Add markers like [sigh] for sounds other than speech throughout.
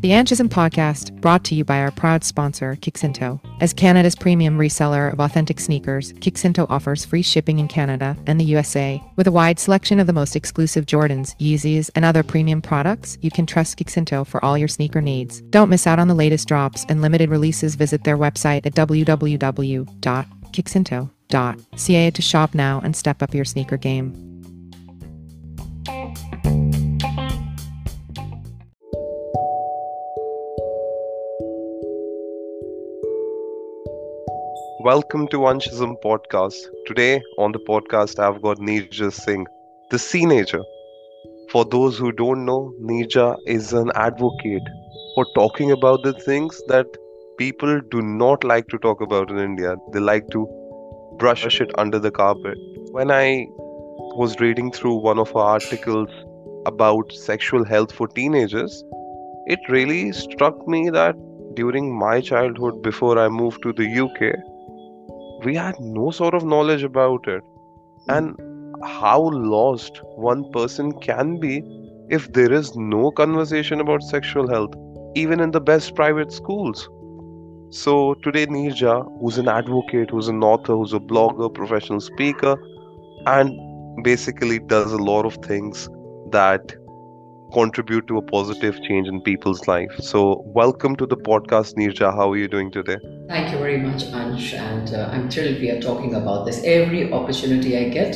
The Anchism podcast brought to you by our proud sponsor, Kicsinto. As Canada's premium reseller of authentic sneakers, Kicsinto offers free shipping in Canada and the USA. With a wide selection of the most exclusive Jordans, Yeezys, and other premium products, you can trust Kicsinto for all your sneaker needs. Don't miss out on the latest drops and limited releases. Visit their website at www.kicsinto.ca to shop now and step up your sneaker game. Welcome to Anchism Podcast. Today on the podcast, I've got Neerja Singh, the Seenager. For those who don't know, Neerja is an advocate for talking about the things that people do not like to talk about in India. They like to brush it under the carpet. When I was reading through one of her articles about sexual health for teenagers, it really struck me that during my childhood, before I moved to the UK, we had no sort of knowledge about it hmm. and how lost one person can be if there is no conversation about sexual health even in the best private schools so today Neerja who's an advocate who's an author who's a blogger professional speaker and basically does a lot of things that contribute to a positive change in people's life. So, welcome to the podcast, Neerja. How are you doing today? Thank you very much, Ansh. And uh, I'm thrilled we are talking about this. Every opportunity I get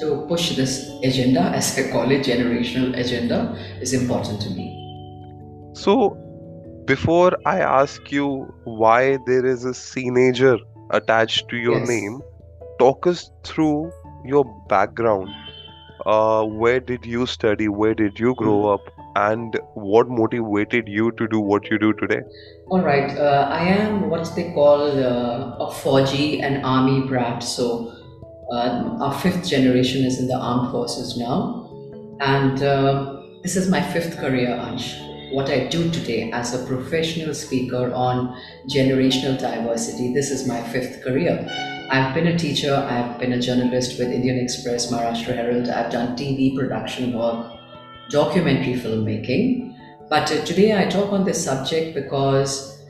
to push this agenda, [laughs] as I call it, generational agenda, is important to me. So, before I ask you why there is a teenager attached to your Yes. name, talk us through your background uh, where did you study where did you grow Mhm. up and what motivated you to do what you do today All right, uh, I am what they call uh, a 4G and army brat. So um, our fifth generation is in the armed forces now, and uh, this is my fifth career, Ansh. What I do today as a professional speaker on generational diversity, this is my fifth career. I've been a teacher, I've been a journalist with Indian Express, Maharashtra Herald, I've done TV production work, documentary filmmaking. But uh, today I talk on this subject because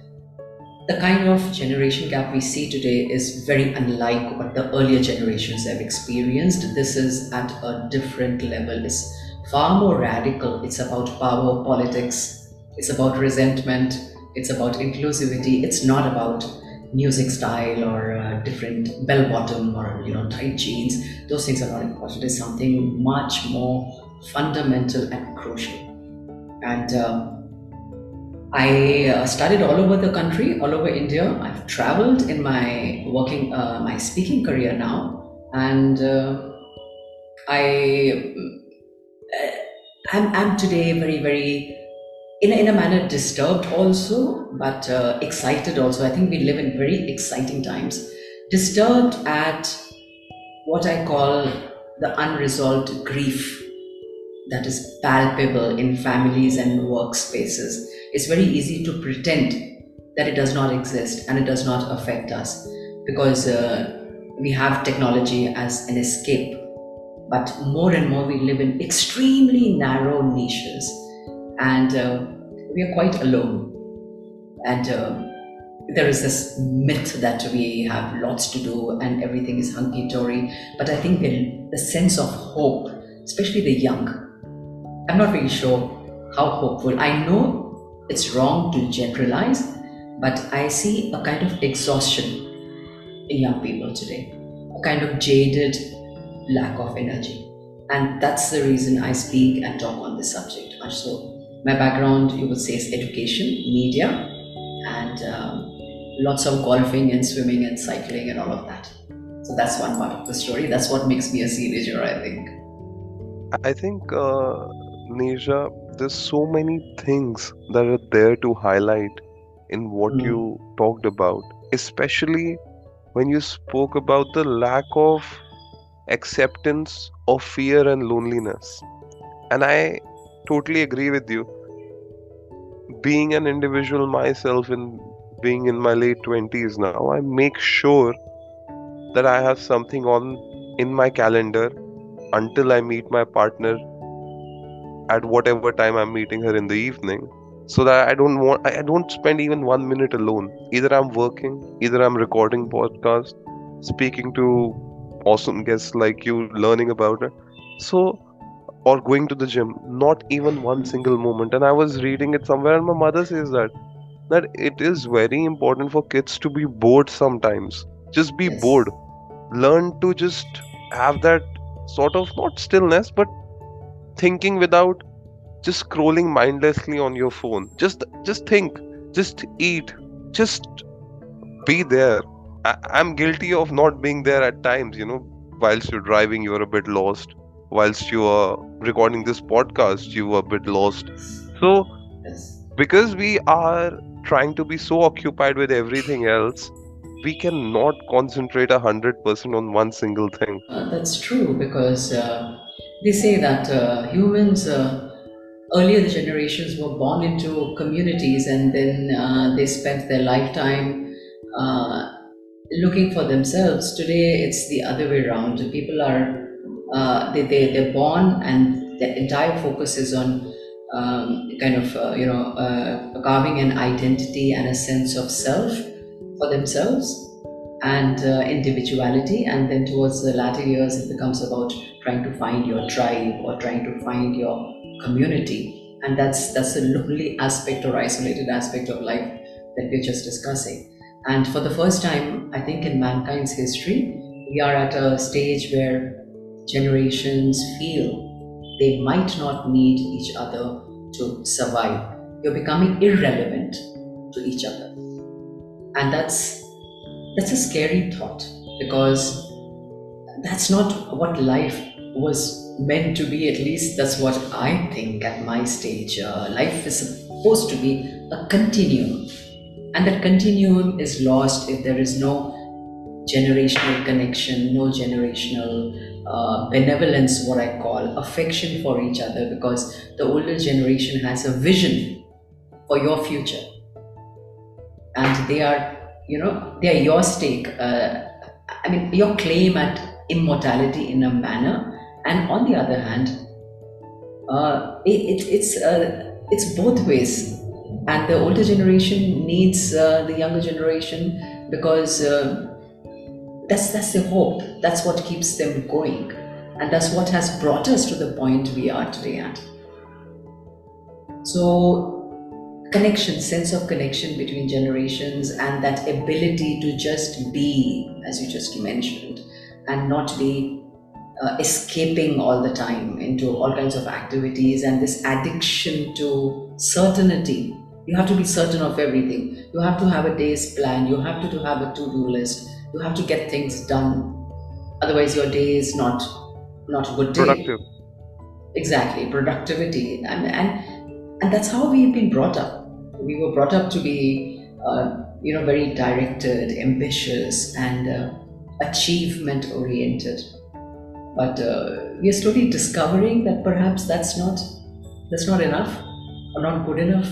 the kind of generation gap we see today is very unlike what the earlier generations have experienced. This is at a different level. It's far more radical. It's about power, politics, it's about resentment, it's about inclusivity. It's not about music style or uh, different bell bottom or you know tight jeans. Those things are not important. It's something much more fundamental and crucial and uh, I uh, studied all over the country, all over India. I've traveled in my working, uh, my speaking career now, and uh, I uh, am am today very, very, in a, in a manner disturbed also, but uh, excited also. I think we live in very exciting times. Disturbed at what I call the unresolved grief that is palpable in families and workspaces. It's very easy to pretend that it does not exist and it does not affect us because uh, we have technology as an escape. But more and more, we live in extremely narrow niches and uh, we are quite alone. And uh, there is this myth that we have lots to do and everything is hunky dory. But I think the, the sense of hope, especially the young, I'm not really sure how hopeful. I know it's wrong to generalize, but I see a kind of exhaustion in young people today, a kind of jaded lack of energy. And that's the reason I speak and talk on this subject. So, my background, you would say, is education, media, and um, lots of golfing and swimming and cycling and all of that. So, that's one part of the story. That's what makes me a teenager, I think. i think uh, Neerja, there's so many things that are there to highlight in what Mm. you talked about especially when you spoke about the lack of acceptance of fear and loneliness and i totally agree with you being an individual myself and being in my late 20s now i make sure that i have something on in my calendar until i meet my partner at whatever time I'm meeting her in the evening so that I don't want I don't spend even one minute alone. Either I'm working, either I'm recording podcast, speaking to awesome guests like you, learning about it. So or going to the gym. Not even one single moment. And I was reading it somewhere and my mother says that that it is very important for kids to be bored sometimes. Just be Yes. bored. Learn to just have that sort of not stillness but thinking without just scrolling mindlessly on your phone. Just just think just eat just be there. I, i'm guilty of not being there at times you know whilst you're driving you're a bit lost. Whilst you are recording this podcast you are a bit lost. So because we are trying to be so occupied with everything else we cannot concentrate a hundred percent on one single thing. Uh, that's true because uh, they say that uh, humans, uh, earlier the generations were born into communities and then uh, they spent their lifetime uh, looking for themselves. Today it's the other way around. People are, uh, they, they, they're born and the entire focus is on um, kind of, uh, you know, carving an identity and a sense of self for themselves and uh, individuality and then towards the latter years it becomes about trying to find your tribe or trying to find your community. And that's that's a lonely aspect or isolated aspect of life that we're just discussing. And for the first time i think in mankind's history we are at a stage where generations feel they might not need each other to survive. You're becoming irrelevant to each other. And that's that's a scary thought because that's not what life was meant to be at least that's what i think at my stage. Uh, life is supposed to be a continuum and that continuum is lost if there is no generational connection no generational uh, benevolence what i call affection for each other because the older generation has a vision for your future. And they are you know they are your stake uh, i mean your claim at immortality in a manner. And on the other hand uh, it, it, it's uh, it's both ways. And the older generation needs uh, the younger generation because uh, that's that's the hope. That's what keeps them going. And that's what has brought us to the point we are today at. So connection sense of connection between generations and that ability to just be as you just mentioned and not be uh, escaping all the time into all kinds of activities and this addiction to certainty. You have to be certain of everything. You have to have a day's plan. You have to, to have a to-do list. You have to get things done. Otherwise your day is not not a good day. Productive. Exactly productivity. And and and that's how we've been brought up we were brought up to be uh, you know very directed ambitious and uh, achievement oriented but uh, we are slowly discovering that perhaps that's not that's not enough or not good enough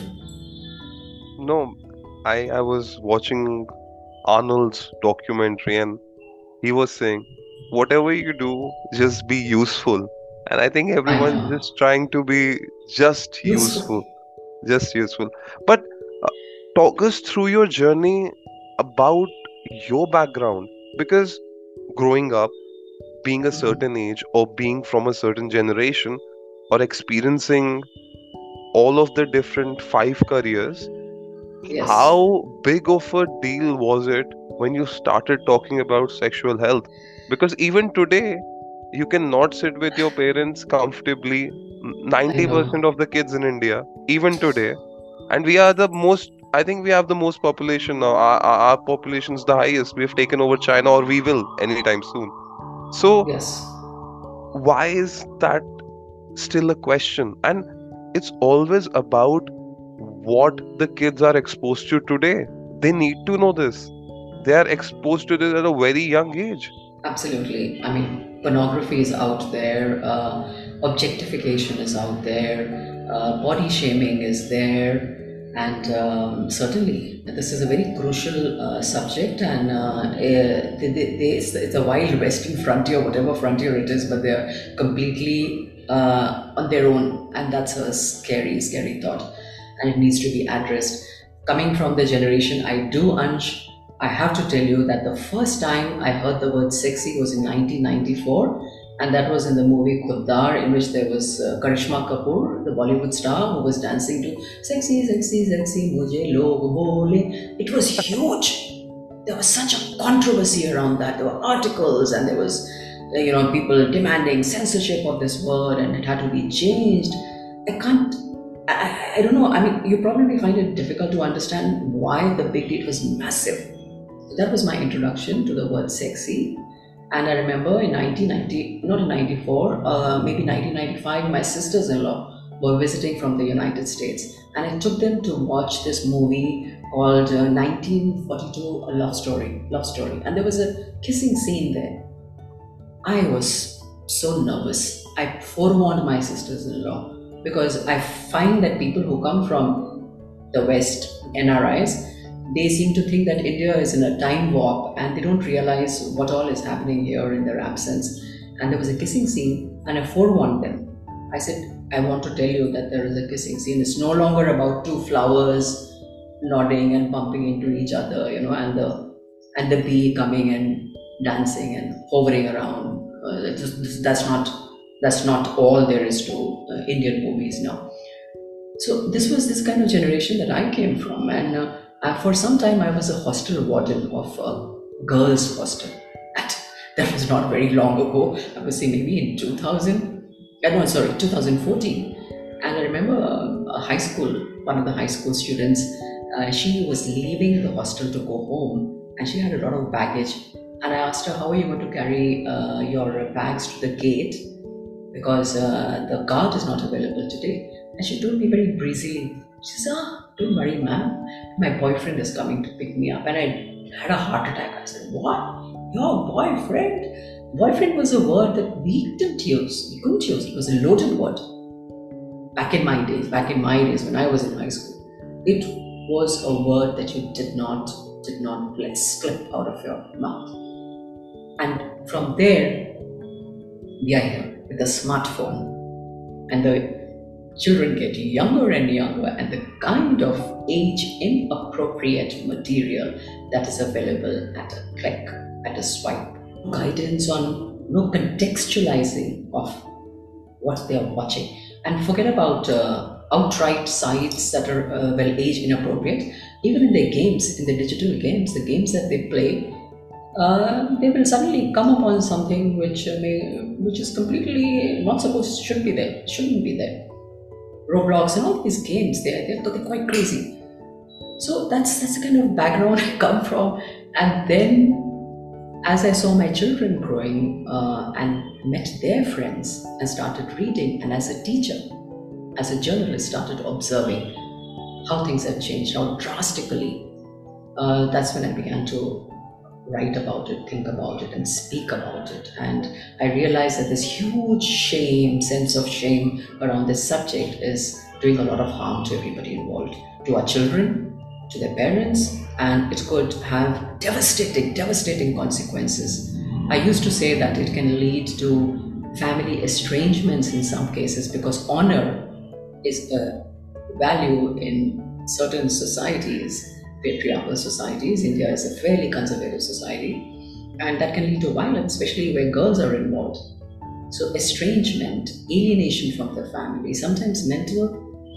No, I I was watching Arnold's documentary and he was saying, whatever you do, just be useful. And I think everyone's is just trying to be just Useful. useful, just useful. But uh, talk us through your journey about your background because growing up, being a certain age or being from a certain generation or experiencing all of the different five careers yes how big of a deal was it when you started talking about sexual health? Because even today, you cannot sit with your parents comfortably. 90% of the kids in India, even today, and we are the most, I think we have the most population now. Our, our, our population is the highest. We have taken over China, or we will anytime soon. So, yes why is that still a question? And it's always about what the kids are exposed to today. They need to know this. They are exposed to this at a very young age. Absolutely. I mean, pornography is out there, uh, objectification is out there, uh, body shaming is there, And um, certainly, this is a very crucial uh, subject, and uh, eh, they, they, they, it's, a wild western frontier, whatever frontier it is, but they're completely uh, on their own, and that's a scary, scary thought, and it needs to be addressed. Coming from the generation I do, Ansh, I have to tell you that the first time I heard the word sexy was in 1994 and that was in the movie Khuddar, in which there was uh, Karisma Kapoor, the Bollywood star, who was dancing to "Sexy, Sexy, Sexy, Mujhe Log Bole." It was huge. There was such a controversy around that. There were articles, and there was, uh, you know, people demanding censorship of this word, and it had to be changed. I can't. I, I don't know. I mean, you probably find it difficult to understand why the big deal was massive. That was my introduction to the word sexy and I remember in 1990, not in 94, uh, maybe 1995, my sisters in law were visiting from the United States. And I took them to watch this movie called uh, 1942 A Love Story. Love Story. And there was a kissing scene there. I was so nervous. I forewarned my sisters in law because I find that people who come from the West, NRIs, they seem to think that India is in a time warp and they don't realize what all is happening here in their absence. And there was a kissing scene, and I forewarned them. I said, I want to tell you that there is a kissing scene. It's no longer about two flowers nodding and bumping into each other, you know, and the and the bee coming and dancing and hovering around. Uh, that's not that's not all there is to uh, Indian movies now. So this was this kind of generation that I came from, and uh, uh, for some time, I was a hostel warden of a girls' hostel. That, that was not very long ago. I would say maybe in 2000. Uh, no, sorry, 2014. And I remember a high school, one of the high school students, uh, she was leaving the hostel to go home and she had a lot of baggage. And I asked her, How are you going to carry uh, your bags to the gate? Because uh, the guard is not available today. And she told me very breezily, She said, Ah, don't worry, ma'am. My boyfriend is coming to pick me up. And I had a heart attack. I said, What? Your boyfriend? Boyfriend was a word that we didn't use. We couldn't use it. Was a loaded word. Back in my days, back in my days when I was in high school, it was a word that you did not, did not let slip out of your mouth. And from there, we are here with the smartphone and the children get younger and younger, and the kind of age inappropriate material that is available at a click, at a swipe. Guidance on no contextualizing of what they are watching. And forget about uh, outright sites that are uh, well age inappropriate. Even in their games, in the digital games, the games that they play, uh, they will suddenly come upon something which uh, may, which is completely not supposed shouldn't be there, shouldn't be there. Roblox and all these games. They're, they're, they're quite crazy. So that's that's the kind of background [laughs] I come from. And then as I saw my children growing uh, and met their friends and started reading, and as a teacher, as a journalist, started observing how things have changed, how drastically, uh, that's when I began to write about it, think about it, and speak about it. And I realized that this huge shame, sense of shame around this subject is doing a lot of harm to everybody involved, to our children, to their parents, and it could have devastating, devastating consequences. I used to say that it can lead to family estrangements in some cases because honor is a value in certain societies patriarchal societies. India is a fairly conservative society, and that can lead to violence, especially where girls are involved. So, estrangement, alienation from the family, sometimes mental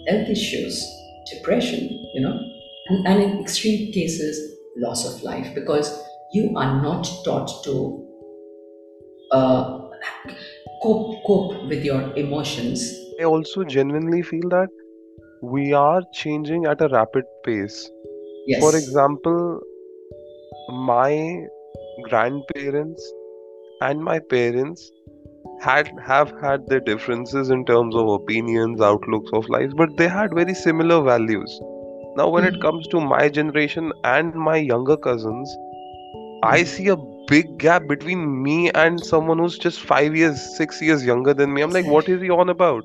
health issues, depression, you know, and, and in extreme cases, loss of life because you are not taught to uh, cope, cope with your emotions. I also genuinely feel that we are changing at a rapid pace Yes. For example, my grandparents and my parents had have had their differences in terms of opinions, outlooks of life, but they had very similar values. Now, when it Mm. comes to my generation and my younger cousins, I Mm. see a big gap between me and someone who's just five years, six years younger than me. I'm like, what [laughs] is he on about?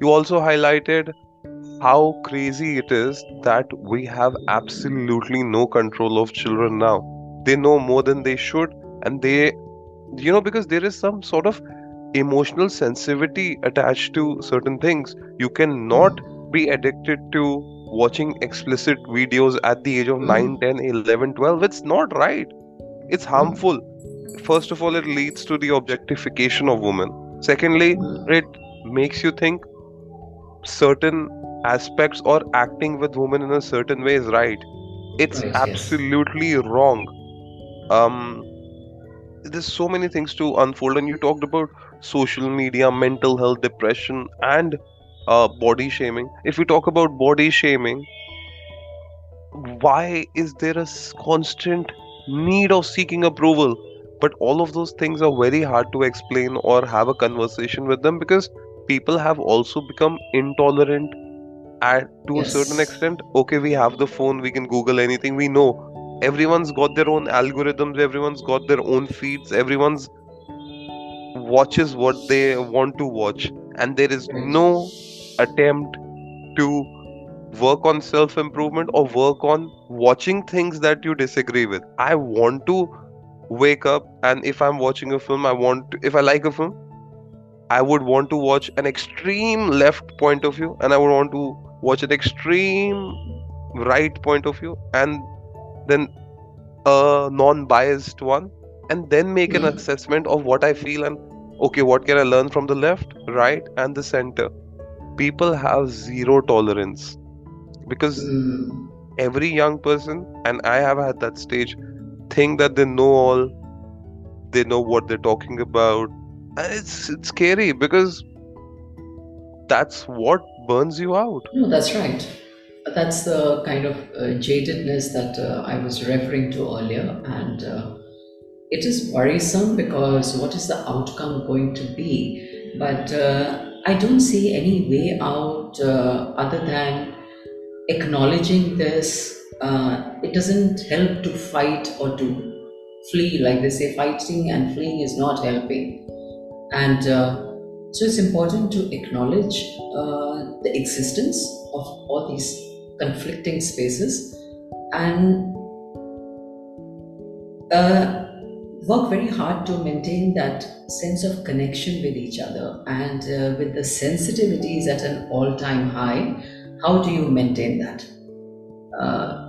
You also highlighted how crazy it is that we have absolutely no control of children now. They know more than they should, and they, you know, because there is some sort of emotional sensitivity attached to certain things. You cannot be addicted to watching explicit videos at the age of mm-hmm. 9, 10, 11, 12. It's not right. It's mm-hmm. harmful. First of all, it leads to the objectification of women. Secondly, mm-hmm. it makes you think certain aspects or acting with women in a certain way is right. It's yes. absolutely wrong. Um, there's so many things to unfold, and you talked about social media, mental health, depression, and uh, body shaming. If we talk about body shaming, why is there a constant need of seeking approval? But all of those things are very hard to explain or have a conversation with them because people have also become intolerant at to a certain extent. Okay, we have the phone, we can Google anything, we know. Everyone's got their own algorithms, everyone's got their own feeds, everyone's watches what they want to watch, and there is no attempt to work on self improvement or work on watching things that you disagree with. I want to wake up and if I'm watching a film, I want to, if I like a film, I would want to watch an extreme left point of view and I would want to watch an extreme right point of view and then a non biased one and then make an Mhm. assessment of what I feel and okay, what can I learn from the left, right, and the center. People have zero tolerance because Mm, every young person, and I have had that stage, think that they know all, they know what they're talking about. And it's it's scary because that's what burns you out. no, that's right. That's the kind of uh, jadedness that uh, I was referring to earlier, and uh, it is worrisome because what is the outcome going to be? But uh, I don't see any way out uh, other than acknowledging this. Uh, it doesn't help to fight or to flee, like they say, fighting and fleeing is not helping. And so it's important to acknowledge uh, the existence of all these conflicting spaces and uh, work very hard to maintain that sense of connection with each other and uh, with the sensitivities at an all-time high. How do you maintain that? Uh,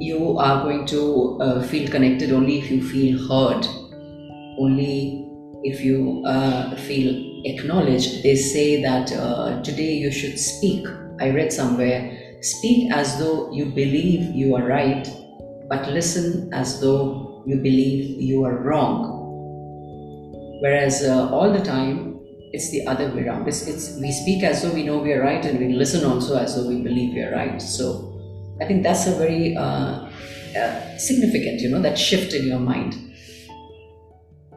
you are going to uh, feel connected only if you feel heard only if you uh, feel acknowledged they say that uh, today you should speak. I read somewhere speak as though you believe you are right but listen as though you believe you are wrong. Whereas uh, all the time it's the other way around. It's, it's we speak as though we know we are right and we listen also as though we believe we are right. So i think that's a very uh, uh, significant you know that shift in your mind.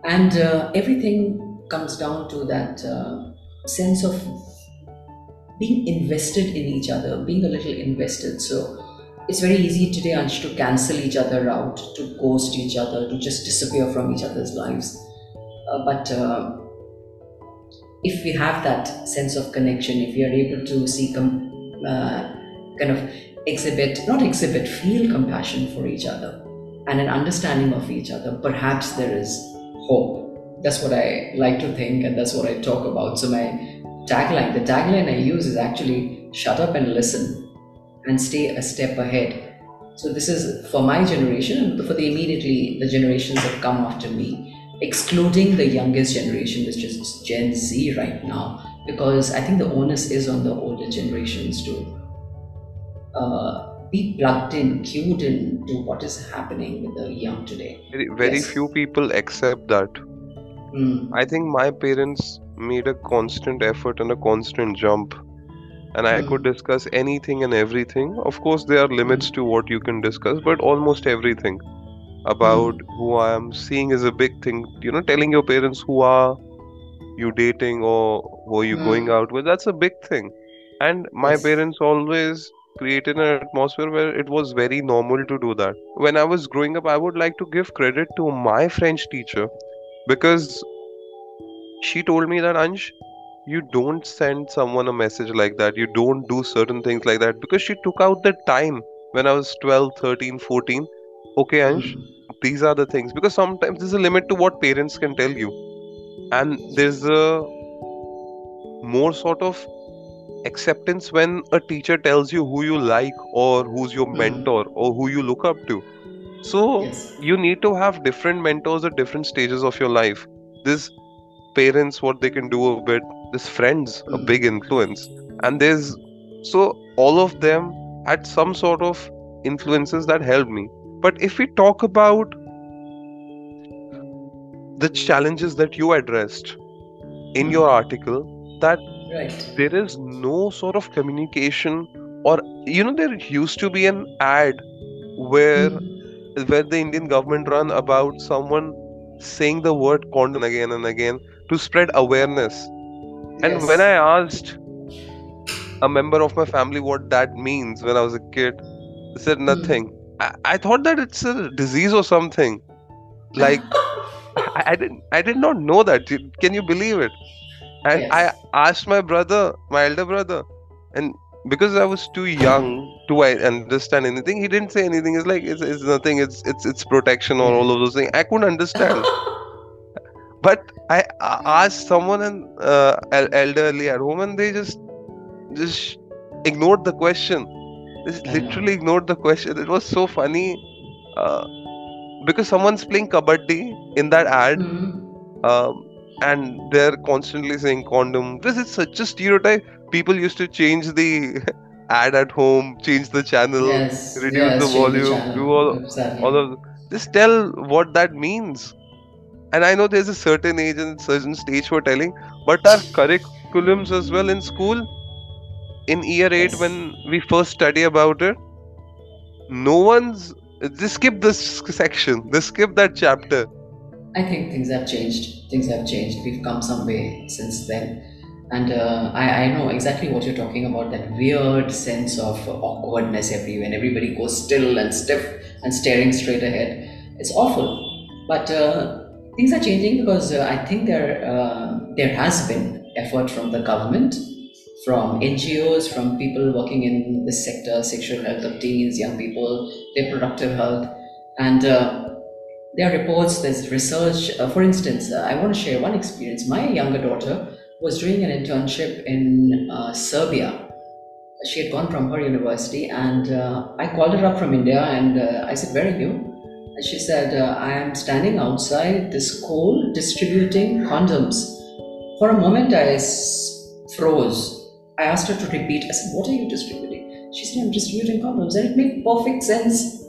And uh, everything comes down to that uh, sense of being invested in each other being a little invested. So it's very easy today Ansh, to cancel each other out to ghost each other to just disappear from each other's lives. Uh, but uh, if we have that sense of connection if we are able to see com- uh, kind of exhibit not exhibit feel compassion for each other and an understanding of each other perhaps there is hope that's what i like to think and that's what i talk about so my tagline the tagline i use is actually shut up and listen and stay a step ahead so this is for my generation and for the immediately the generations that come after me excluding the youngest generation which is gen z right now because i think the onus is on the older generations to uh, be plugged in cued in to what is happening with the young today Very, very Yes. few people accept that. Mm, I think my parents made a constant effort and a constant jump, and I Mm. could discuss anything and everything. Of course, there are limits to what you can discuss, but almost everything about who I am seeing is a big thing. You know, telling your parents who are you dating or who are you Mm. going out with, that's a big thing. And my Yes. parents always created an atmosphere where it was very normal to do that. When I was growing up, I would like to give credit to my French teacher because she told me that Ansh, you don't send someone a message like that. You don't do certain things like that. Because she took out the time when i was 12 13 14 okay ansh Mm. these are the things. Because sometimes there's a limit to what parents can tell you. And there's a more sort of acceptance when a teacher tells you who you like or who's your Mm. mentor or who you look up to so Yes. you need to have different mentors at different stages of your life this parents what they can do a bit this friends a Mm. big influence and there's so all of them had some sort of influences that helped me but if we talk about the challenges that you addressed in your article that Right. there is no sort of communication or you know there used to be an ad where Mm. Where the indian government run about someone saying the word condom again and again to spread awareness and Yes. when i asked a member of my family what that means when i was a kid they said Hmm. nothing I, I thought that it's a disease or something like [laughs] I, I didn't i did not know that can you believe it and Yes. i asked my brother my elder brother and because i was too young to I understand anything he didn't say anything. It's like it's, it's nothing. It's it's it's protection or all of those things. I couldn't understand. [laughs] But I asked someone and uh, elderly at home and they just just ignored the question. They just literally ignored the question. It was so funny uh, because someone's playing kabaddi in that ad Mm. um, and they're constantly saying condom. This is such a stereotype people used to change the [laughs] ad at home change the channel Yes. reduce yes, the volume, channel. do all- exactly. all of just tell what that means and i know there's a certain age and certain stage for telling but our curriculums as well in school in year 8 Yes. when we first study about it no one's just skip this section just skip that chapter I think things have changed. Things have changed. We've come some way since then. And uh, I, I know exactly what you're talking about that weird sense of awkwardness everywhere. And everybody goes still and stiff and staring straight ahead. It's awful. But uh, things are changing because uh, I think there, uh, there has been effort from the government, from NGOs, from people working in this sector, sexual health of teens, young people, their reproductive health. And uh, there are reports, there's research. Uh, for instance, uh, I want to share one experience. My younger daughter was doing an internship in uh, Serbia. She had gone from her university, and uh, I called her up from India and uh, I said, Where are you? And she said, I am standing outside the school distributing condoms. For a moment, I froze. I asked her to repeat. I said, What are you distributing? She said, I'm distributing condoms. And it made perfect sense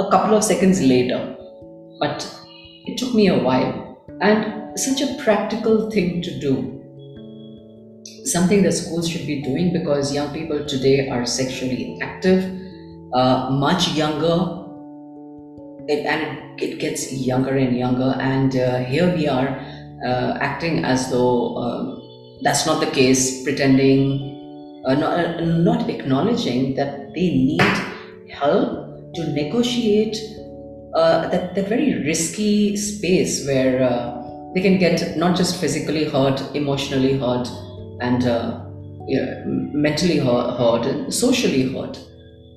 a couple of seconds later but it took me a while and such a practical thing to do something that schools should be doing because young people today are sexually active uh, much younger it, and it, gets younger and younger and uh, here we are uh, acting as though um, that's not the case pretending uh, not, uh, not acknowledging that they need help to negotiate uh, that, that very risky space where they can get not just physically hurt, emotionally hurt, and uh, yeah, mentally hurt, hurt, and socially hurt.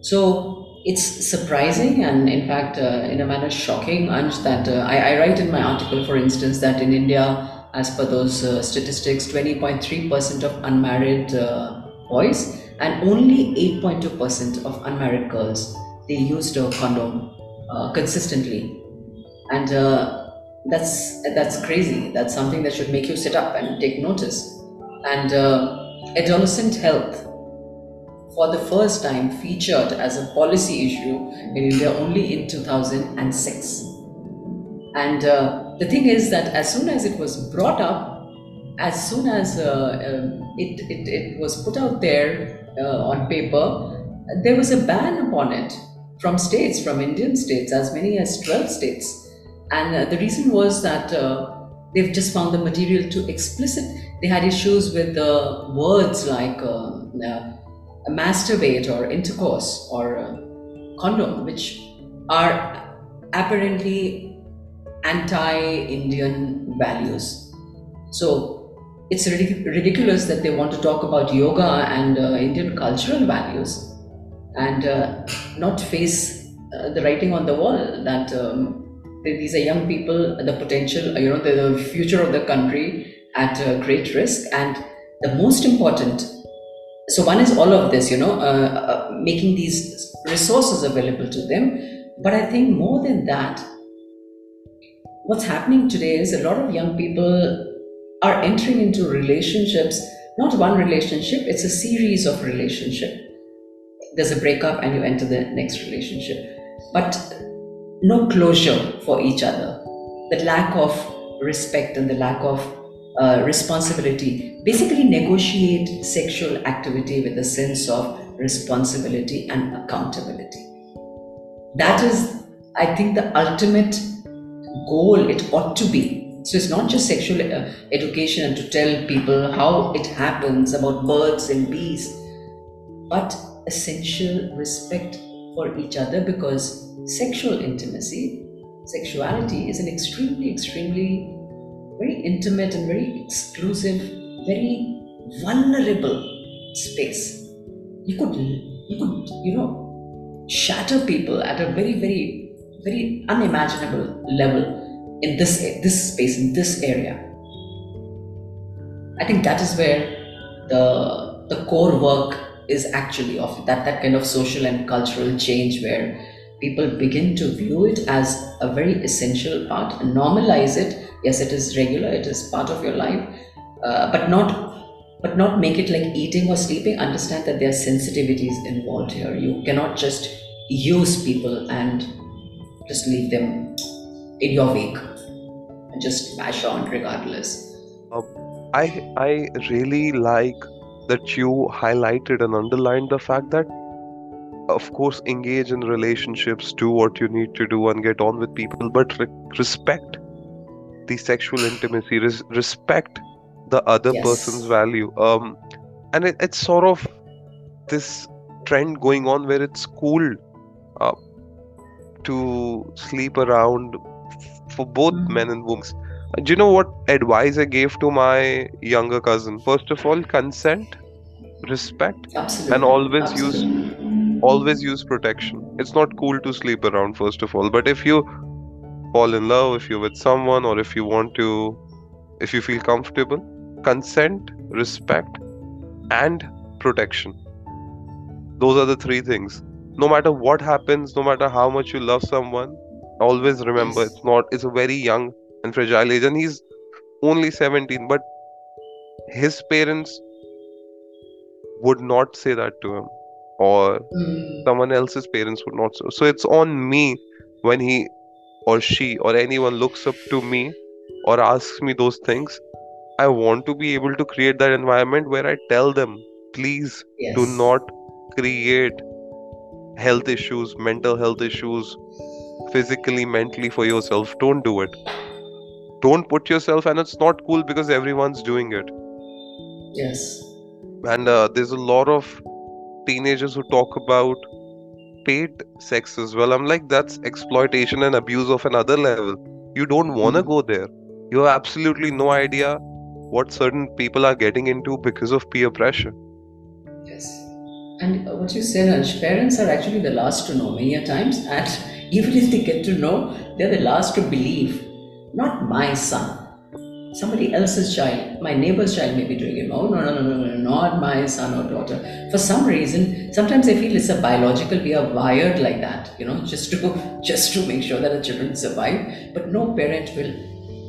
So it's surprising and, in fact, uh, in a manner shocking, Ansh, that uh, I, I write in my article, for instance, that in India, as per those uh, statistics, 20.3% of unmarried uh, boys and only 8.2% of unmarried girls they used a condom uh, consistently, and uh, that's that's crazy. That's something that should make you sit up and take notice. And uh, adolescent health, for the first time, featured as a policy issue in India only in 2006. And uh, the thing is that as soon as it was brought up, as soon as uh, um, it, it, it was put out there uh, on paper, there was a ban upon it from states, from Indian states, as many as 12 states. And uh, the reason was that uh, they've just found the material too explicit. They had issues with uh, words like uh, uh, masturbate or intercourse or uh, condom, which are apparently anti Indian values. So it's ridic- ridiculous that they want to talk about yoga and uh, Indian cultural values and uh, not face uh, the writing on the wall that um, these are young people, the potential, you know, the, the future of the country at uh, great risk. And the most important, so one is all of this, you know, uh, uh, making these resources available to them. But I think more than that, what's happening today is a lot of young people are entering into relationships, not one relationship, it's a series of relationship. There's a breakup and you enter the next relationship. But no closure for each other. The lack of respect and the lack of uh, responsibility. Basically, negotiate sexual activity with a sense of responsibility and accountability. That is, I think, the ultimate goal it ought to be. So it's not just sexual uh, education and to tell people how it happens about birds and bees, but essential respect for each other because sexual intimacy, sexuality is an extremely, extremely very intimate and very exclusive, very vulnerable space. You could, you could, you know, shatter people at a very, very, very unimaginable level in this this space in this area. I think that is where the the core work is actually of that that kind of social and cultural change where people begin to view it as a very essential part and normalize it yes it is regular it is part of your life uh, but not but not make it like eating or sleeping. Understand that there are sensitivities involved here. You cannot just use people and just leave them in your wake. And just mash on regardless. Uh, i i really like that you highlighted and underlined the fact that of course engage in relationships do what you need to do and get on with people but re- respect the sexual intimacy res- respect the other yes. person's value um and it, it's sort of this trend going on where it's cool uh, to sleep around for both mm-hmm. men and women do you know what advice i gave to my younger cousin first of all consent respect Absolutely. and always Absolutely. use always use protection. It's not cool to sleep around, first of all. But if you fall in love, if you're with someone, or if you want to, if you feel comfortable, consent, respect, and protection. Those are the three things. No matter what happens, no matter how much you love someone, always remember it's not, it's a very young and fragile age, and he's only 17, but his parents would not say that to him or mm. someone else's parents would not so so it's on me when he or she or anyone looks up to me or asks me those things i want to be able to create that environment where i tell them please yes. do not create health issues mental health issues physically mentally for yourself. Don't do it. Don't put yourself and it's not cool because everyone's doing it. Yes. And uh, there's a lot of teenagers who talk about paid sex as well. I'm like, that's exploitation and abuse of another level. You don't want to hmm. go there. You have absolutely no idea what certain people are getting into because of peer pressure. Yes. And what you said, Ansh, parents are actually the last to know many a times. And [laughs] even if they get to know, they're the last to believe. Not my son somebody else's child, my neighbor's child may be doing it. Oh, no, no, no, no, no, not my son or daughter. For some reason, sometimes I feel it's a biological, we are wired like that, you know, [laughs] just to just to make sure that the children survive. But no parent will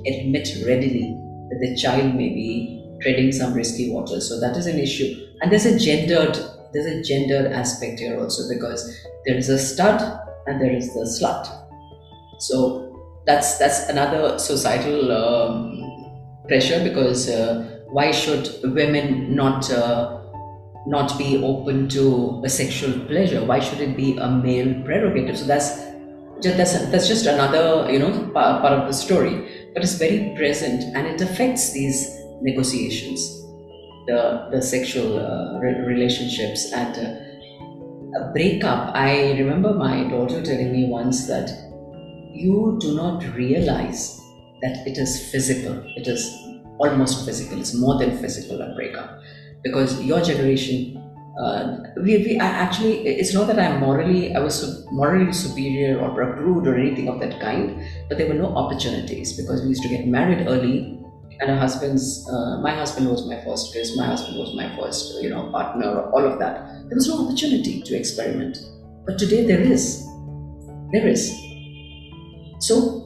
admit readily that the child may be treading some risky waters. So that is an issue. And there's a gendered there's a gendered aspect here also because there is a stud and there is the slut. So that's that's another societal um, pressure because uh, why should women not uh, not be open to a sexual pleasure? Why should it be a male prerogative? So that's just, that's that's just another you know part, part of the story, but it's very present and it affects these negotiations, the the sexual uh, re- relationships and. Uh, a breakup. I remember my daughter telling me once that you do not realize that it is physical. It is almost physical. It's more than physical a breakup because your generation. Uh, we, we actually it's not that I'm morally I was morally superior or rude or anything of that kind, but there were no opportunities because we used to get married early and our husband's uh, my husband was my first kiss my husband was my first you know partner all of that there was no opportunity to experiment but today there is there is so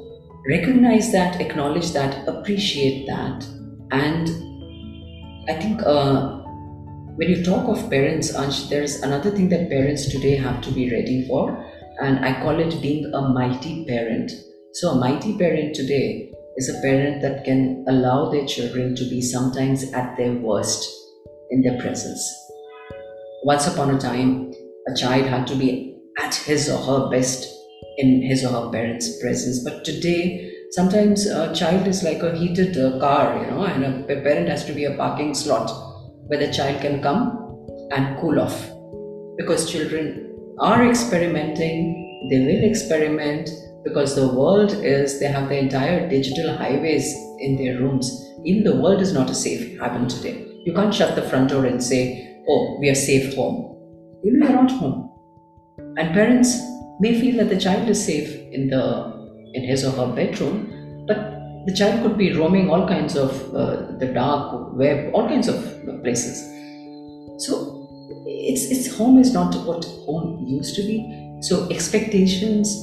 recognize that acknowledge that appreciate that and i think uh, when you talk of parents Ansh, there's another thing that parents today have to be ready for and i call it being a mighty parent so a mighty parent today is a parent that can allow their children to be sometimes at their worst in their presence. Once upon a time, a child had to be at his or her best in his or her parents' presence. But today, sometimes a child is like a heated uh, car, you know, and a parent has to be a parking slot where the child can come and cool off. Because children are experimenting, they will experiment, because the world is they have the entire digital highways in their rooms even the world is not a safe haven today you can't shut the front door and say oh we are safe home you know you're not home and parents may feel that the child is safe in the in his or her bedroom but the child could be roaming all kinds of uh, the dark web all kinds of places. So it's it's home is not what home used to be. So expectations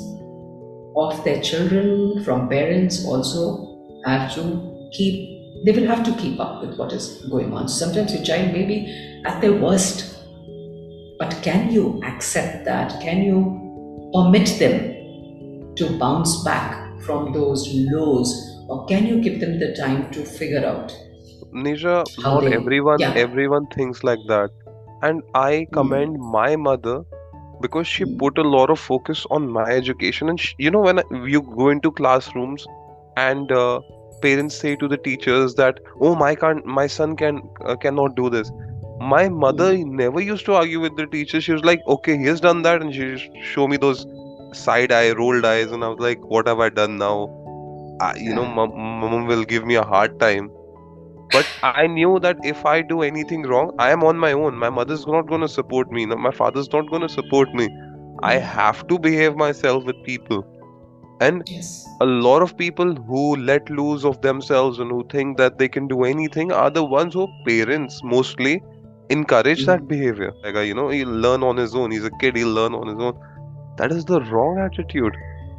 of their children from parents also have to keep they will have to keep up with what is going on. Sometimes your child may be at their worst but can you accept that? Can you permit them to bounce back from those lows or can you give them the time to figure out Nisha, not they, everyone yeah. everyone thinks like that. And I hmm. commend mm. my mother because she put a lot of focus on my education and she, you know when you go into classrooms and uh, parents say to the teachers that oh my can my son can uh, cannot do this my mother never used to argue with the teacher. She was like okay he has done that and she show me those side eye rolled eyes and i was like what have i done now? I, you know mom, mom will give me a hard time. But i knew that if i do anything wrong i am on my own. My mother's not going to support me. My father's not going to support me. I hmm. have to behave myself with people. And yes. a lot of people who let loose of themselves and who think that they can do anything are the ones who parents mostly encourage that hmm. behavior. Like uh, you know he'll learn on his own. He's a kid he'll learn on his own. That is the wrong attitude.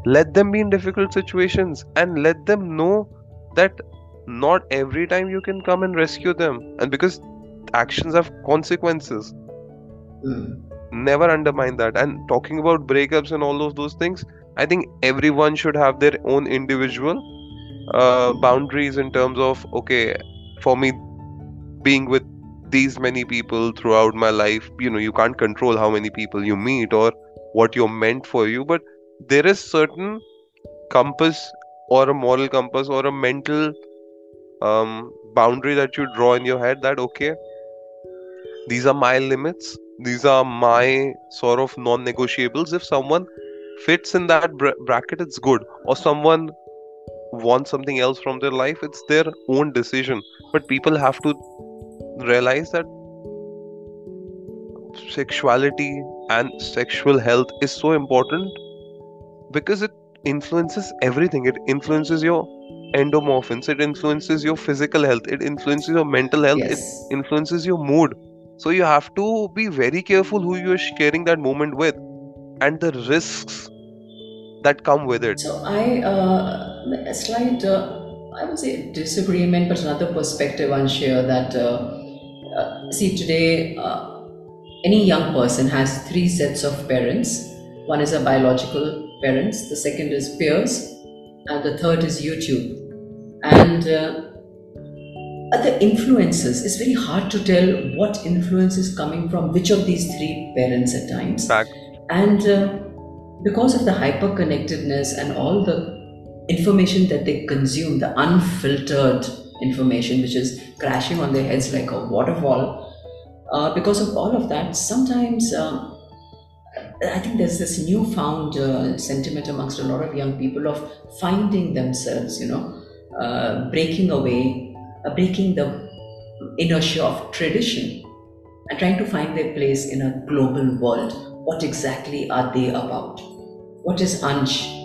Let them be in difficult situations and let them know that not every time you can come and rescue them. And because actions have consequences. Mm. never undermine that. And talking about breakups and all of those things i think everyone should have their own individual uh, boundaries in terms of okay for me being with these many people throughout my life you know you can't control how many people you meet or what you're meant for you but there is certain compass or a moral compass or a mental um, boundary that you draw in your head that okay these are my limits these are my sort of non-negotiables. If someone fits in that bra- bracket it's good. Or someone wants something else from their life it's their own decision. But people have to realize that sexuality and sexual health is so important because it influences everything. It influences your endomorphins it influences your physical health it influences your mental health yes. it influences your mood. So you have to be very careful who you're sharing that moment with and the risks that come with it. So i uh, a slight uh, i would say disagreement but another perspective on share that uh, see today uh, any young person has three sets of parents. One is a biological parents the second is peers and the third is youtube. And uh, other influences. It's very hard to tell what influence is coming from which of these three parents at times. Back. and uh, because of the hyper connectedness and all the information that they consume the unfiltered information which is crashing on their heads like a waterfall uh, because of all of that sometimes uh, I think there's this newfound uh, sentiment amongst a lot of young people of finding themselves, you know, uh, breaking away uh, breaking the inertia of tradition and trying to find their place in a global world. What exactly are they about? What is Ansh?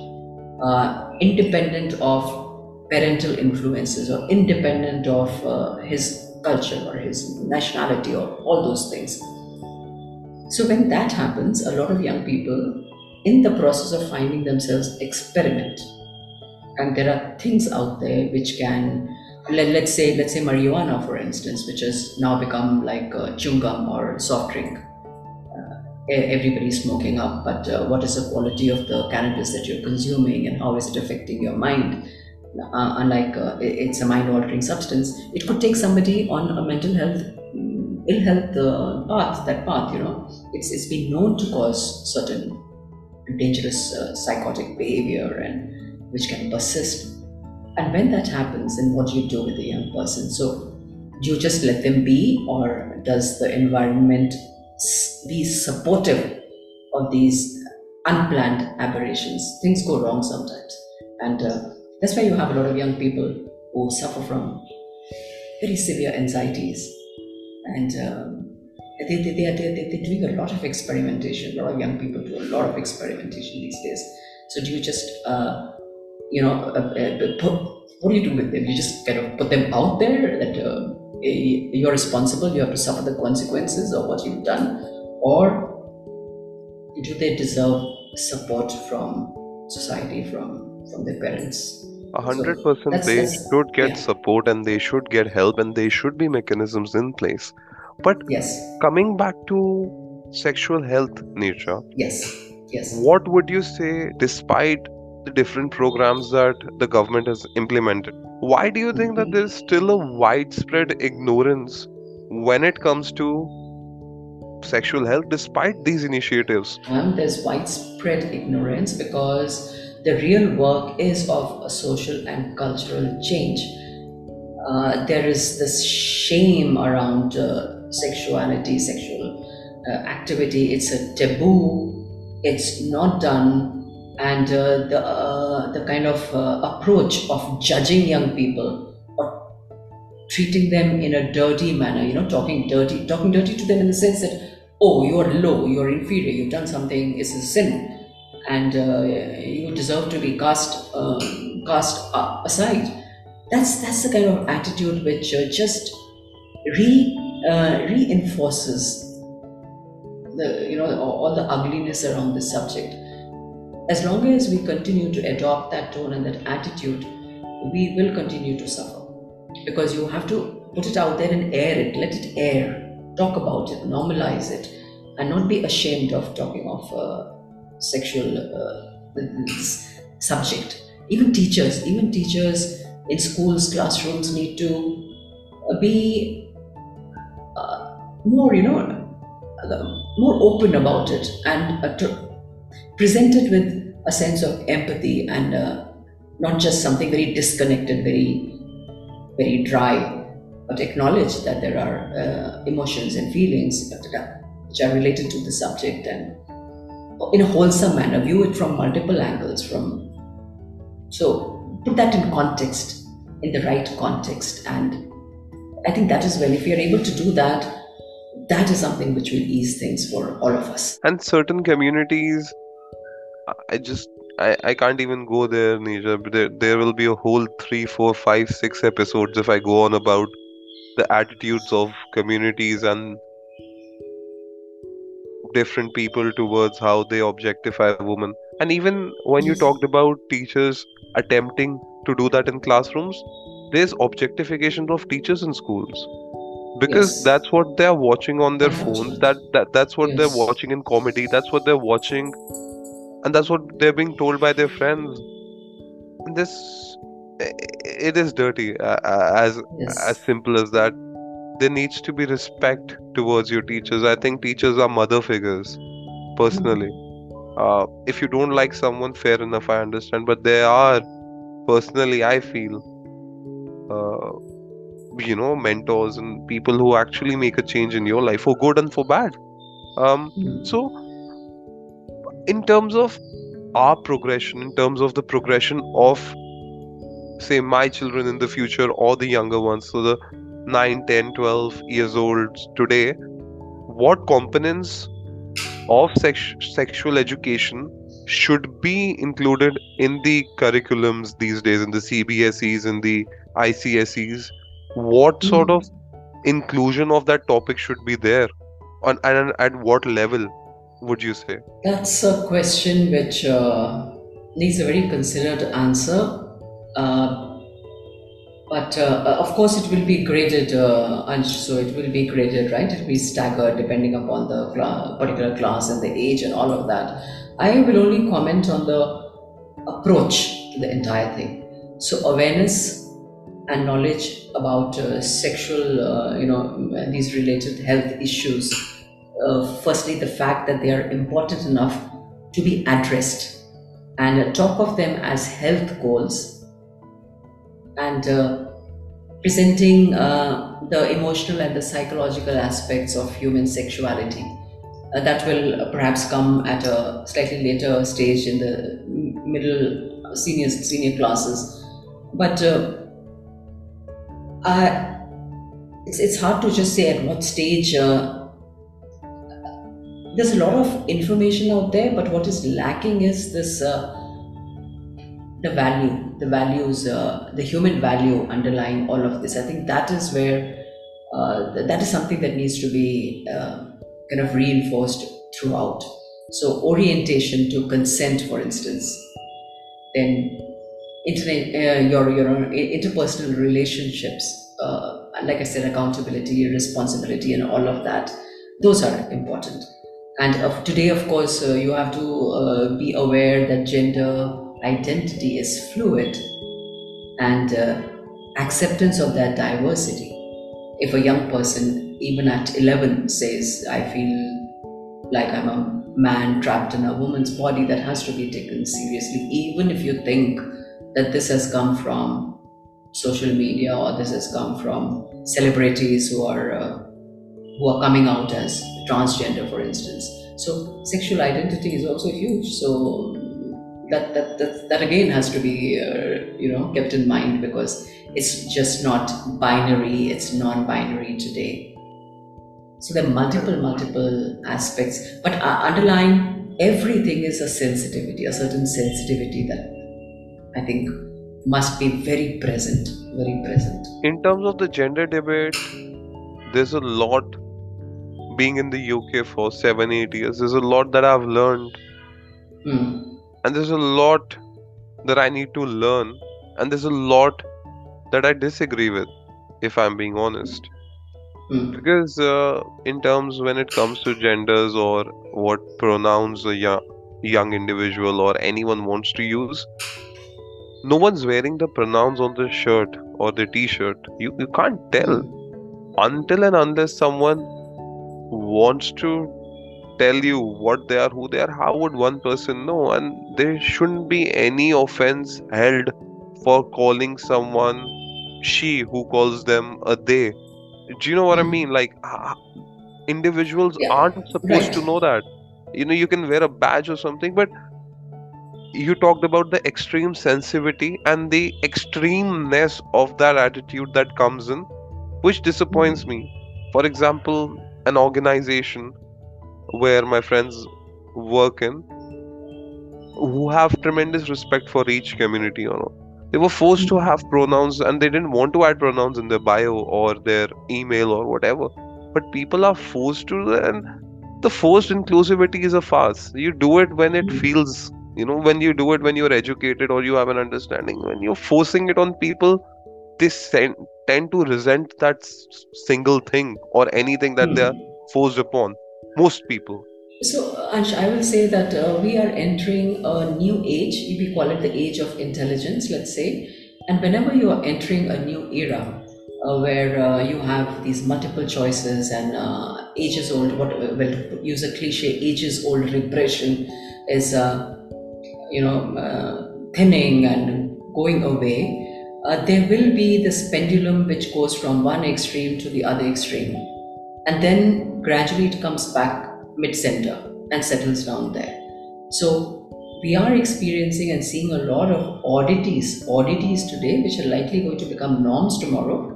uh, independent of parental influences or independent of his culture or his nationality or all those things? So, when that happens, a lot of young people in the process of finding themselves experiment. And there are things out there which can let, us say let's say marijuana for instance which has now become like uh, chewing gum or soft drink. Uh, everybody's smoking up but uh, what is the quality of the cannabis that you're consuming and how is it affecting your mind uh, unlike uh, it's a mind altering substance it could take somebody on a mental health mm, ill health uh, path that path you know it's it's been known to cause certain dangerous psychotic behavior and which can persist. And when that happens, then what do you do with the young person? So, do you just let them be, or does the environment be supportive of these unplanned aberrations? Things go wrong sometimes. And uh, that's why you have a lot of young people who suffer from very severe anxieties. And um, they, they, they, are, they, they're doing a lot of experimentation. A lot of young people do a lot of experimentation these days. So, do you just uh, you know, uh, uh, put, what do you do with them? You just kind of put them out there that uh, you're responsible, you have to suffer the consequences of what you've done, or do they deserve support from society, from from their parents? A hundred percent, they should get yeah. support and they should get help, and there should be mechanisms in place. But yes, coming back to sexual health, nature. Yes, yes. What would you say, despite the different programs that the government has implemented. Why do you think that there's still a widespread ignorance when it comes to sexual health despite these initiatives? Um, there's widespread ignorance because the real work is of a social and cultural change. Uh, there is this shame around uh, sexuality, sexual uh, activity. It's a taboo. It's not done and uh, the uh, the kind of uh, approach of judging young people or treating them in a dirty manner you know talking dirty talking dirty to them in the sense that oh you're low you're inferior you've done something it's a sin and uh, you deserve to be cast um, cast aside that's that's the kind of attitude which uh, just re uh, reinforces the you know all the ugliness around this subject as long as we continue to adopt that tone and that attitude, we will continue to suffer. Because you have to put it out there and air it, let it air, talk about it, normalize it, and not be ashamed of talking of uh, sexual uh, subject. Even teachers, even teachers in schools, classrooms need to uh, be uh, more, you know, more open about it and to presented with a sense of empathy and not just something very disconnected, very, very dry, but acknowledge that there are uh, emotions and feelings which are related to the subject and in a wholesome manner, view it from multiple angles. From so put that in context, in the right context, and I think that is when if we are able to do that, that is something which will ease things for all of us. And certain communities I just I, I can't even go there, Nisha. There there will be a whole three, four, five, six episodes if I go on about the attitudes of communities and different people towards how they objectify women. And even when you talked about teachers attempting to do that in classrooms, there's objectification of teachers in schools because yes. that's what they're watching on their phones that, that that's what yes. they're watching in comedy that's what they're watching and that's what they're being told by their friends this it is dirty uh, as yes. as simple as that there needs to be respect towards your teachers. I think teachers are mother figures personally. Uh, if you don't like someone fair enough i understand but they are personally i feel uh, you know mentors and people who actually make a change in your life for good and for bad. Um, mm-hmm. so in terms of our progression, in terms of the progression of say my children in the future or the younger ones so the 9 10 12 years old today what components of sex- sexual education should be included in the curriculums these days in the cbses in the icses what sort of inclusion of that topic should be there? On and at what level would you say? That's a question which uh, needs a very considered answer. Uh, but uh, of course, it will be graded, uh, so it will be graded, right? It will be staggered depending upon the cla- particular class and the age and all of that. I will only comment on the approach to the entire thing. So, awareness and knowledge about uh, sexual, uh, you know, these related health issues. Uh, firstly, the fact that they are important enough to be addressed and talk of them as health goals and uh, presenting uh, the emotional and the psychological aspects of human sexuality. Uh, that will perhaps come at a slightly later stage in the middle senior senior classes, but uh, I, it's it's hard to just say at what stage. Uh, there's a lot of information out there, but what is lacking is this uh, the value, the values, uh, the human value underlying all of this. I think that is where uh, th- that is something that needs to be uh, kind of reinforced throughout. So orientation to consent, for instance, then internet, uh, your your interpersonal relationships, uh, like I said, accountability, responsibility, and all of that. Those are important. And of today, of course, uh, you have to be aware that gender identity is fluid and uh, acceptance of that diversity. If a young person, even at 11, says, I feel like I'm a man trapped in a woman's body, that has to be taken seriously, even if you think that this has come from social media or this has come from celebrities who are. Uh, who are coming out as transgender, for instance. So sexual identity is also huge. So that that that, that again has to be uh, you know kept in mind because it's just not binary. It's non-binary today. So there are multiple multiple aspects, but uh, underlying everything is a sensitivity, a certain sensitivity that I think must be very present, very present. in terms of the gender debate there's a lot being in the uk for 7 8 years there's a lot that i've learned Hmm. And there's a lot that i need to learn and there's a lot that i disagree with if i'm being honest. Hmm. because uh, in terms when it comes to genders or what pronouns a young, young individual or anyone wants to use no one's wearing the pronouns on the shirt or the t-shirt. You, you can't tell until and unless someone wants to tell you what they are who they are how would one person know? And there shouldn't be any offense held for calling someone she who calls them a they. Do you know what i Mhm. mean? Like individuals Yeah, aren't supposed to know that. You know you can wear a badge or something but you talked about the extreme sensitivity and the extremeness of that attitude that comes in which disappoints me. For example an organization where my friends work in who have tremendous respect for each community you know. They were forced to have pronouns and they didn't want to add pronouns in their bio or their email or whatever. But people are forced to and the forced inclusivity is a farce. You do it when it feels you know when you do it when you're educated or you have an understanding. When you're forcing it on people they tend to resent that s- single thing or anything that they're Hmm. forced upon most people So, Ansh, I will say that uh, we are entering a new age. We call it the age of intelligence, let's say. And whenever you are entering a new era uh, where uh, you have these multiple choices and uh, ages old, what well, use a cliche, ages old repression is, uh, you know, uh, thinning and going away. There will be this pendulum which goes from one extreme to the other extreme and then gradually it comes back mid center and settles down there. So we are experiencing and seeing a lot of oddities, oddities today, which are likely going to become norms tomorrow.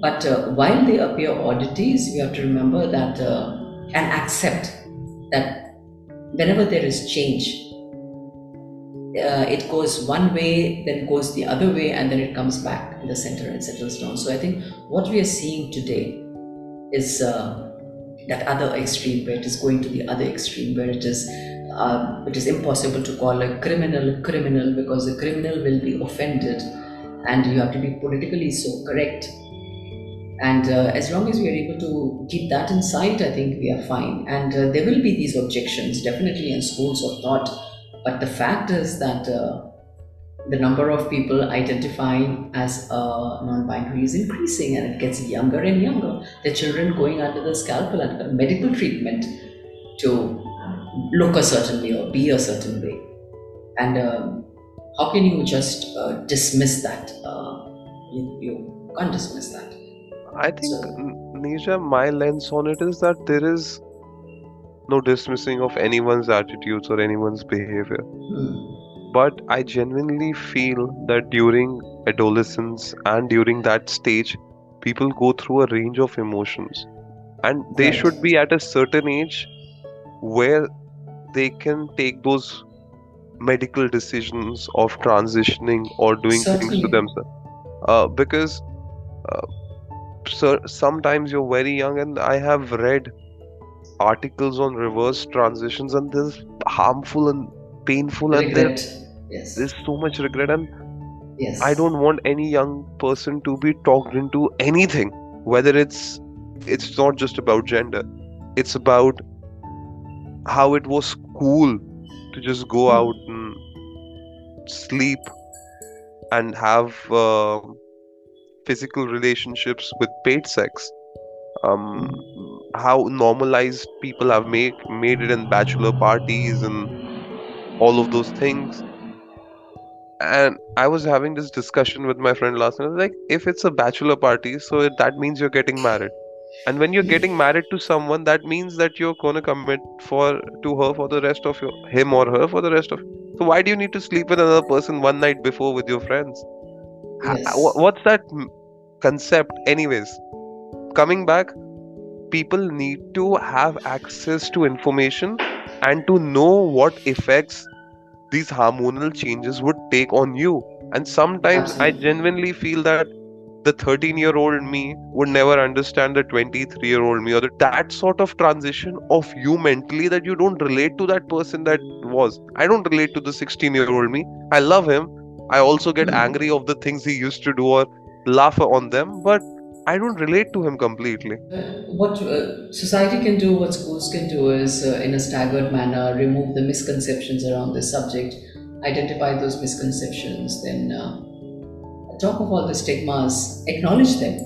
But uh, while they appear oddities, we have to remember that uh, and accept that whenever there is change, uh, it goes one way, then goes the other way, and then it comes back in the center and settles down. So I think what we are seeing today is uh, that other extreme where it is going to the other extreme where it is uh, it is impossible to call a criminal criminal because the criminal will be offended and you have to be politically so correct. And uh, as long as we are able to keep that in sight i think we are fine. And uh, there will be these objections definitely in schools of thought. But the fact is that uh, the number of people identifying as uh, non-binary is increasing and it gets younger and younger. The children going under the scalpel and medical treatment to look a certain way or be a certain way. And um, how can you just uh, dismiss that? Uh, you, you can't dismiss that. I think, so, Nisha, my lens on it is that there is no dismissing of anyone's attitudes or anyone's behavior. Hmm but I genuinely feel that during adolescence and during that stage, people go through a range of emotions, and they yes. should be at a certain age where they can take those medical decisions of transitioning or doing Certainly. things to themselves. Uh, because uh, so sometimes you're very young, and I have read articles on reverse transitions, and this harmful and painful and yes. there's so much regret and yes. i don't want any young person to be talked into anything whether it's it's not just about gender it's about how it was cool to just go hmm. out and sleep and have uh, physical relationships with paid sex um, hmm. how normalized people have made made it in bachelor parties and all of those things. And i was having this discussion with my friend last night. Like if it's a bachelor party so that means you're getting married. And when you're getting married to someone that means that you're to commit for to her for the rest of your him or her for the rest of so why do you need to sleep with another person one night before with your friends? Yes. what's that concept anyways? Coming back people need to have access to information and to know what effects these hormonal changes would take on you and sometimes Absolutely. i genuinely feel that the 13 year old me would never understand the 23 year old me or the, that sort of transition of you mentally that you don't relate to that person that was i don't relate to the 16 year old me i love him i also get mm-hmm. angry of the things he used to do or laugh on them but I don't relate to him completely. What uh, society can do, what schools can do, is uh, in a staggered manner remove the misconceptions around this subject, identify those misconceptions, then uh, talk of all the stigmas, acknowledge them,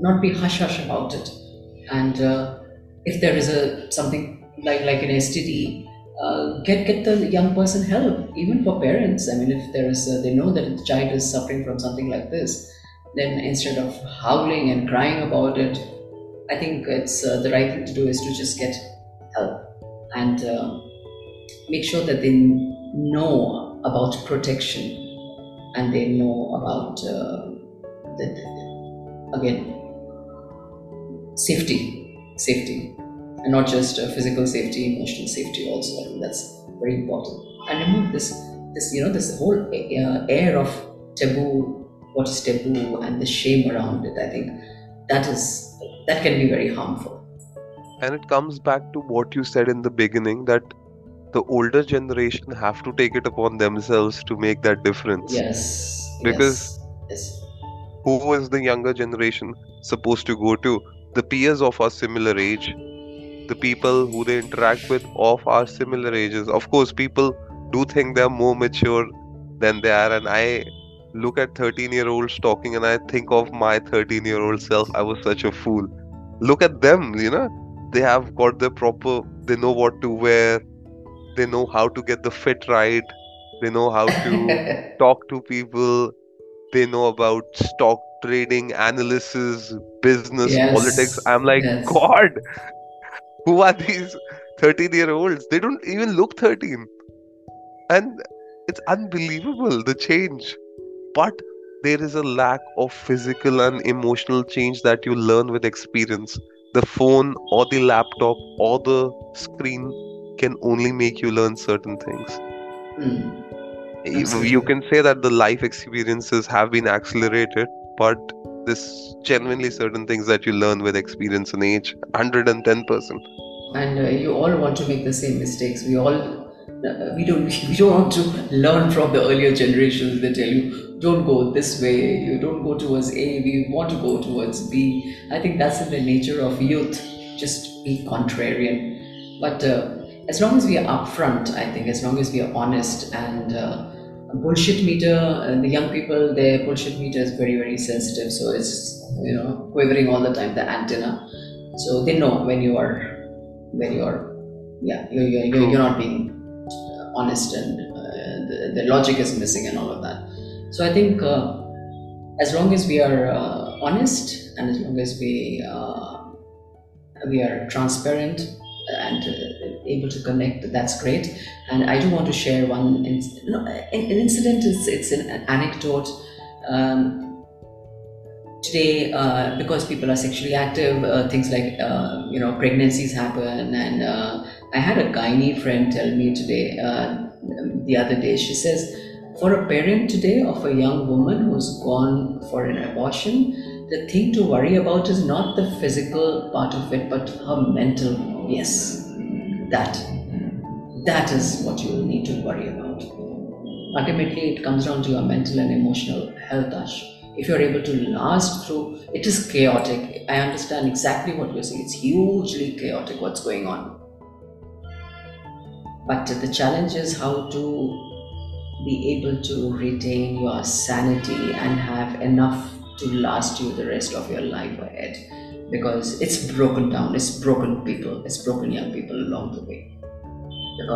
not be hush hush about it. And uh, if there is a something like like an STD, uh, get get the young person help, even for parents. I mean, if there is, a, they know that the child is suffering from something like this then instead of howling and crying about it, I think it's uh, the right thing to do is to just get help and uh, make sure that they know about protection and they know about uh, the, again safety, safety, and not just uh, physical safety, emotional safety also. I think that's very important. And remove this, this you know, this whole uh, air of taboo what is taboo and the shame around it i think that is that can be very harmful. And it comes back to what you said in the beginning that the older generation have to take it upon themselves to make that difference. Yes because yes, yes. who is the younger generation supposed to go to? The peers of our similar age the people who they interact with of our similar ages. Of course people do think they're more mature than they are and i look at 13 year olds talking and I think of my 13 year old self. I was such a fool. Look at them, you know, they have got the proper, they know what to wear, they know how to get the fit right, they know how to [laughs] talk to people, they know about stock trading, analysis, business, yes. politics. I'm like, yes. God, who are these 13 year olds? They don't even look 13 and it's unbelievable the change but there is a lack of physical and emotional change that you learn with experience. The phone or the laptop or the screen can only make you learn certain things. Mm, you absolutely. you can say that the life experiences have been accelerated but this genuinely certain things that you learn with experience and age 110% and uh, you all want to make the same mistakes. We all we don't [laughs] we don't want to learn from the earlier generations. They tell you don't go this way. You don't go towards a. We want to go towards b. I think that's in the nature of youth. Just be contrarian. But uh, as long as we are upfront i think as long as we are honest and uh, bullshit meter uh, the young people their bullshit meter is very very sensitive. So it's you know quivering all the time the antenna. So they know when you are when you're yeah you're, you're, you're, you're not being uh, honest and uh, the, the logic is missing and all of that. So i think uh, as long as we are uh, honest and as long as we we are transparent and uh, able to connect that's great. And i do want to share one inc- no, an, incident is it's an, an anecdote. Um, today uh, because people are sexually active uh, things like you know pregnancies happen and i had a gynae friend tell me today uh, the other day she says for a parent today of a young woman who's gone for an abortion the thing to worry about is not the physical part of it but her mental yes that that is what you will need to worry about. Ultimately it comes down to your mental and emotional health ash. If you're able to last through it is chaotic. I understand exactly what you're saying. It's hugely chaotic what's going on but the challenge is how to be able to retain your sanity and have enough to last you the rest of your life ahead because it's broken down it's broken people it's broken young people along the way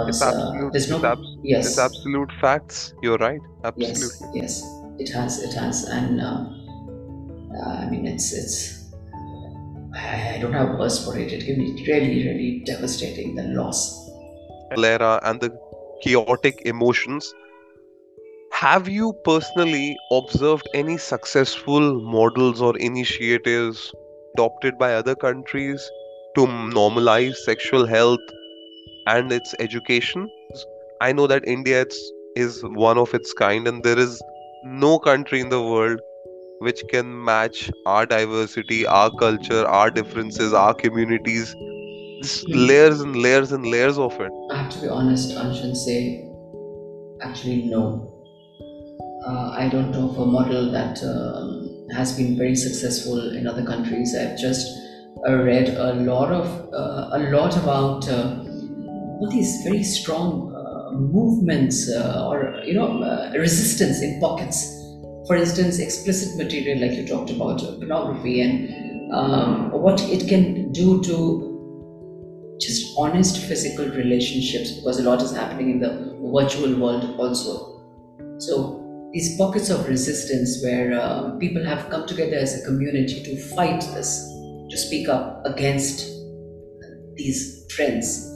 it's because uh, there's no it's, abs- yes it's absolute facts you're right absolutely Yes, yes, it has, it has, and uh, uh, I mean, it's it's. I I don't have words for it. It can be really, really devastating. The loss. Cholera and the chaotic emotions. Have you personally observed any successful models or initiatives adopted by other countries to normalize sexual health and its education? I know that India is one of its kind, and there is no country in the world which can match our diversity, our culture, our differences, our communities. Hmm. layers and layers and layers of it. I have to be honest, Anshu, and say, actually, no. Uh, I don't know of a model that um, has been very successful in other countries. I've just uh, read a lot of uh, a lot about uh, all these very strong uh, movements uh, or you know uh, resistance in pockets. For instance, explicit material, like you talked about, uh, pornography, and um, what it can do to just honest physical relationships because a lot is happening in the virtual world also. So these pockets of resistance where uh, people have come together as a community to fight this, to speak up against these trends.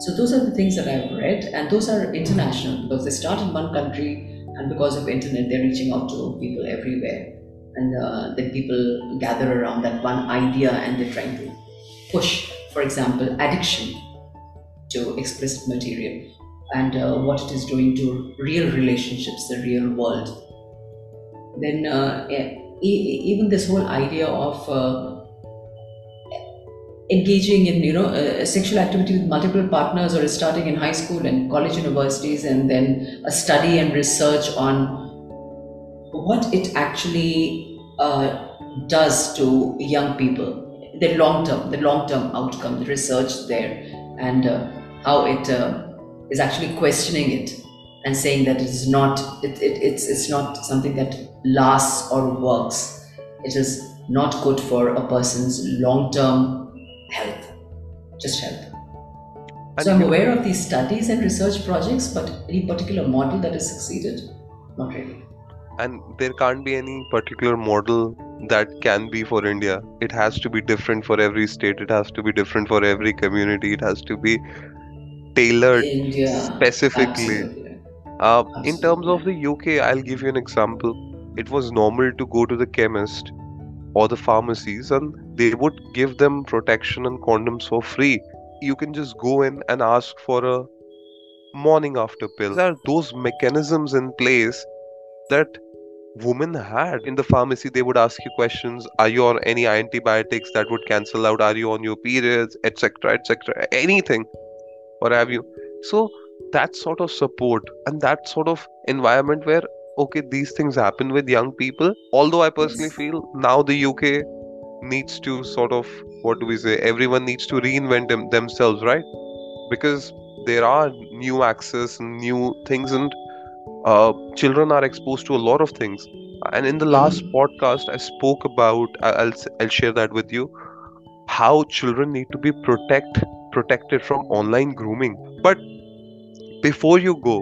So those are the things that I've read, and those are international because they start in one country, and because of internet, they're reaching out to people everywhere, and uh, then people gather around that one idea, and they're trying to push, for example, addiction to explicit material and uh, what it is doing to real relationships, the real world. Then, uh, e- even this whole idea of uh, engaging in you know sexual activity with multiple partners or starting in high school and college universities and then a study and research on what it actually uh, does to young people the long term the long term outcome the research there and uh, how it uh, is actually questioning it and saying that it is not it, it, it's it's not something that lasts or works. It is not good for a person's long term health just health. So i'm aware of these studies and research projects but any particular model that has succeeded? Not really and there can't be any particular model that can be for India. It has to be different for every state. It has to be different for every community. It has to be tailored india specifically. Uh, in terms of the UK, I'll give you an example. It was normal to go to the chemist or the pharmacies and they would give them protection and condoms for free. You can just go in and ask for a morning after pill. There are those mechanisms in place that women had in the pharmacy. They would ask you questions Are you on any antibiotics that would cancel out? Are you on your periods, etc., etc., anything, what have you? So, that sort of support and that sort of environment where okay these things happen with young people although i personally feel now the uk needs to sort of what do we say everyone needs to reinvent them, themselves right because there are new access new things and uh, children are exposed to a lot of things and in the last mm-hmm. podcast i spoke about I'll, I'll share that with you how children need to be protect protected from online grooming but before you go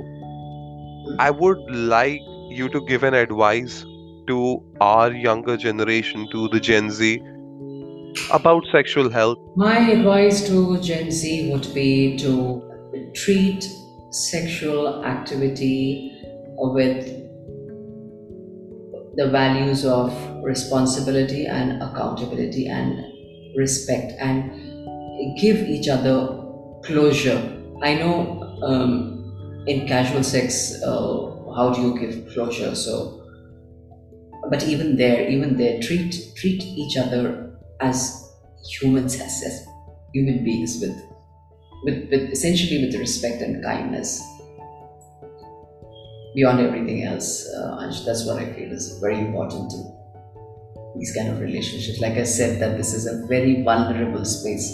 i would like you to give an advice to our younger generation, to the Gen Z, about sexual health? My advice to Gen Z would be to treat sexual activity with the values of responsibility and accountability and respect and give each other closure. I know um, in casual sex, uh, how do you give closure so but even there even there treat treat each other as humans as, as human beings with, with with essentially with respect and kindness beyond everything else uh, that's what i feel is very important to these kind of relationships. Like i said that this is a very vulnerable space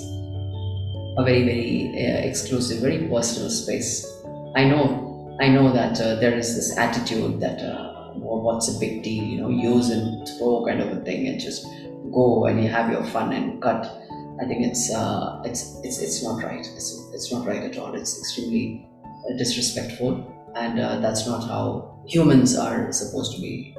a very very uh, exclusive very personal space. I know I know that uh, there is this attitude that uh, well, what's a big deal, you know, use and throw kind of a thing, and just go and you have your fun and cut. I think it's uh, it's it's it's not right. It's it's not right at all. It's extremely uh, disrespectful, and uh, that's not how humans are supposed to be